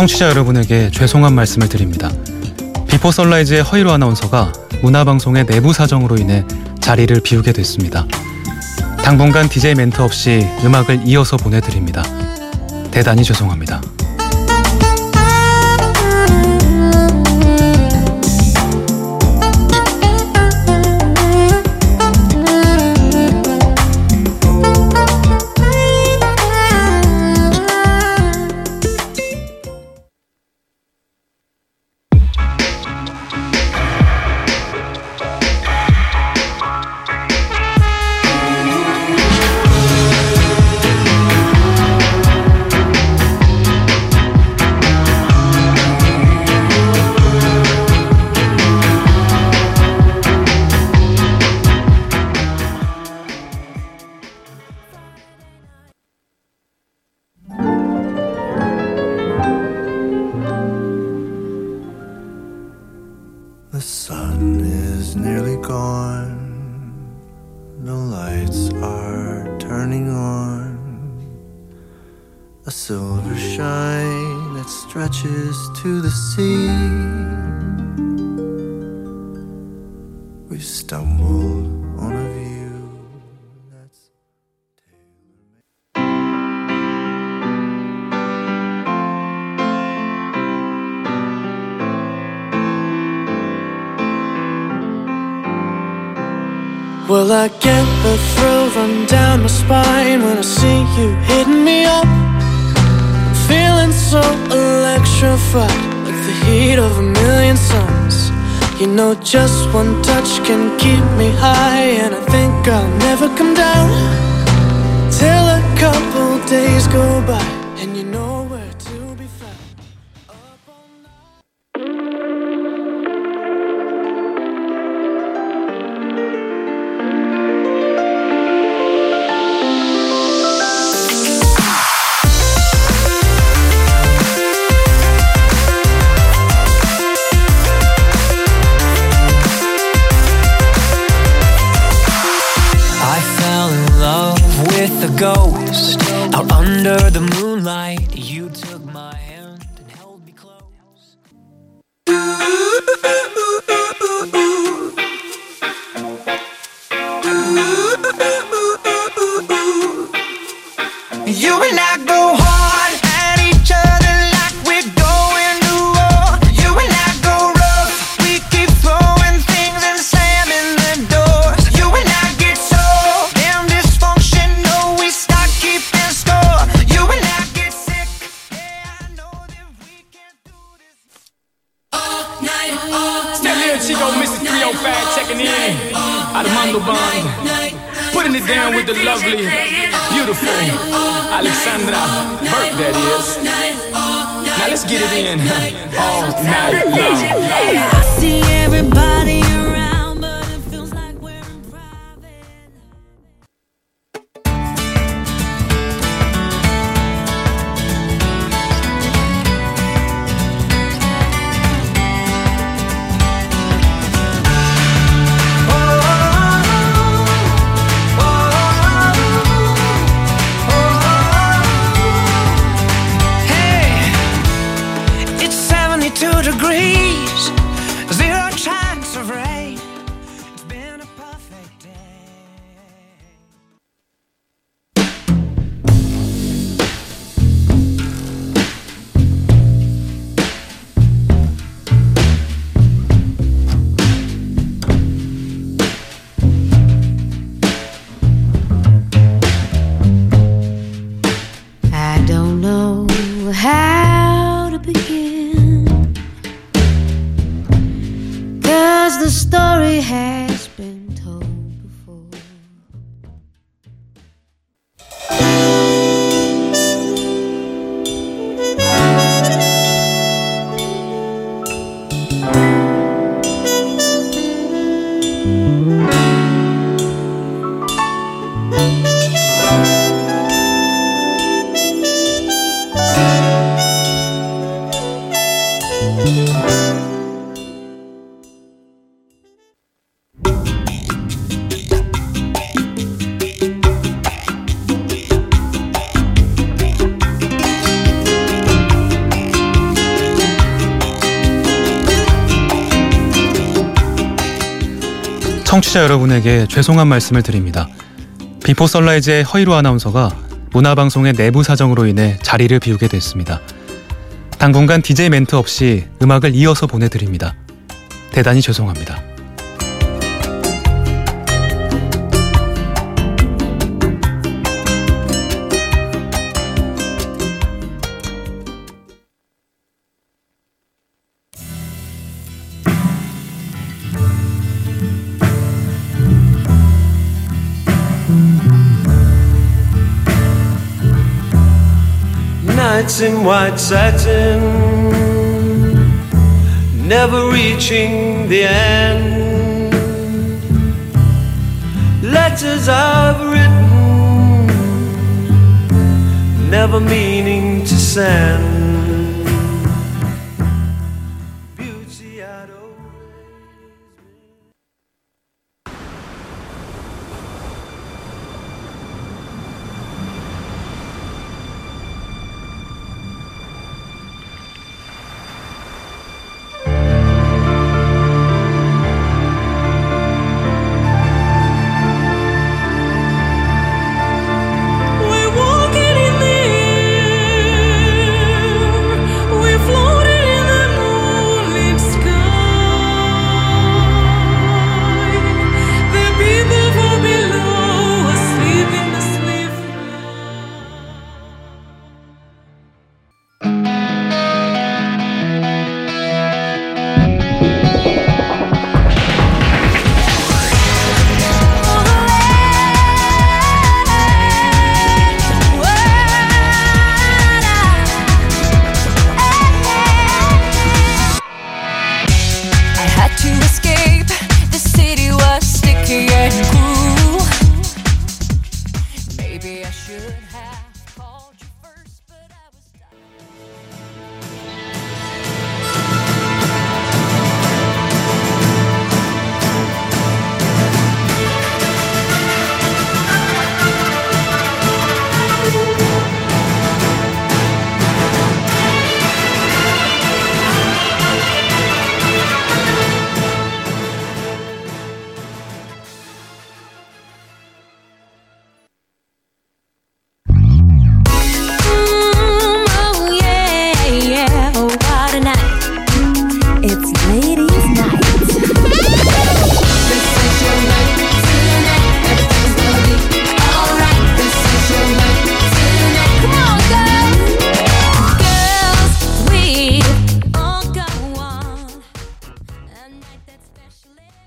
청취자 여러분에게 죄송한 말씀을 드립니다. 비포 선라이즈의 허이로 아나운서가 문화방송의 내부 사정으로 인해 자리를 비우게 됐습니다. 당분간 DJ 멘트 없이 음악을 이어서 보내드립니다. 대단히 죄송합니다. A silver shine that stretches to the sea. We stumbled on a view that's. Well, I get the thrill run down my spine when I see you hitting me up. Electrified, like the heat of a million suns. You know, just one touch can keep me high, and I think I'll never come down till a couple days go by, Here, Chico, 305 checking in. Armando Bond. Putting it down with the lovely, beautiful Alexandra Burke, that is. Now let's get it in all night long. 청취자 여러분에게 죄송한 말씀을 드립니다. 비포 선라이즈의 허이로 아나운서가 문화방송의 내부 사정으로 인해 자리를 비우게 됐습니다. 당분간 DJ 멘트 없이 음악을 이어서 보내드립니다. 대단히 죄송합니다. Nights in white satin, never reaching the end. Letters I've written, never meaning to send.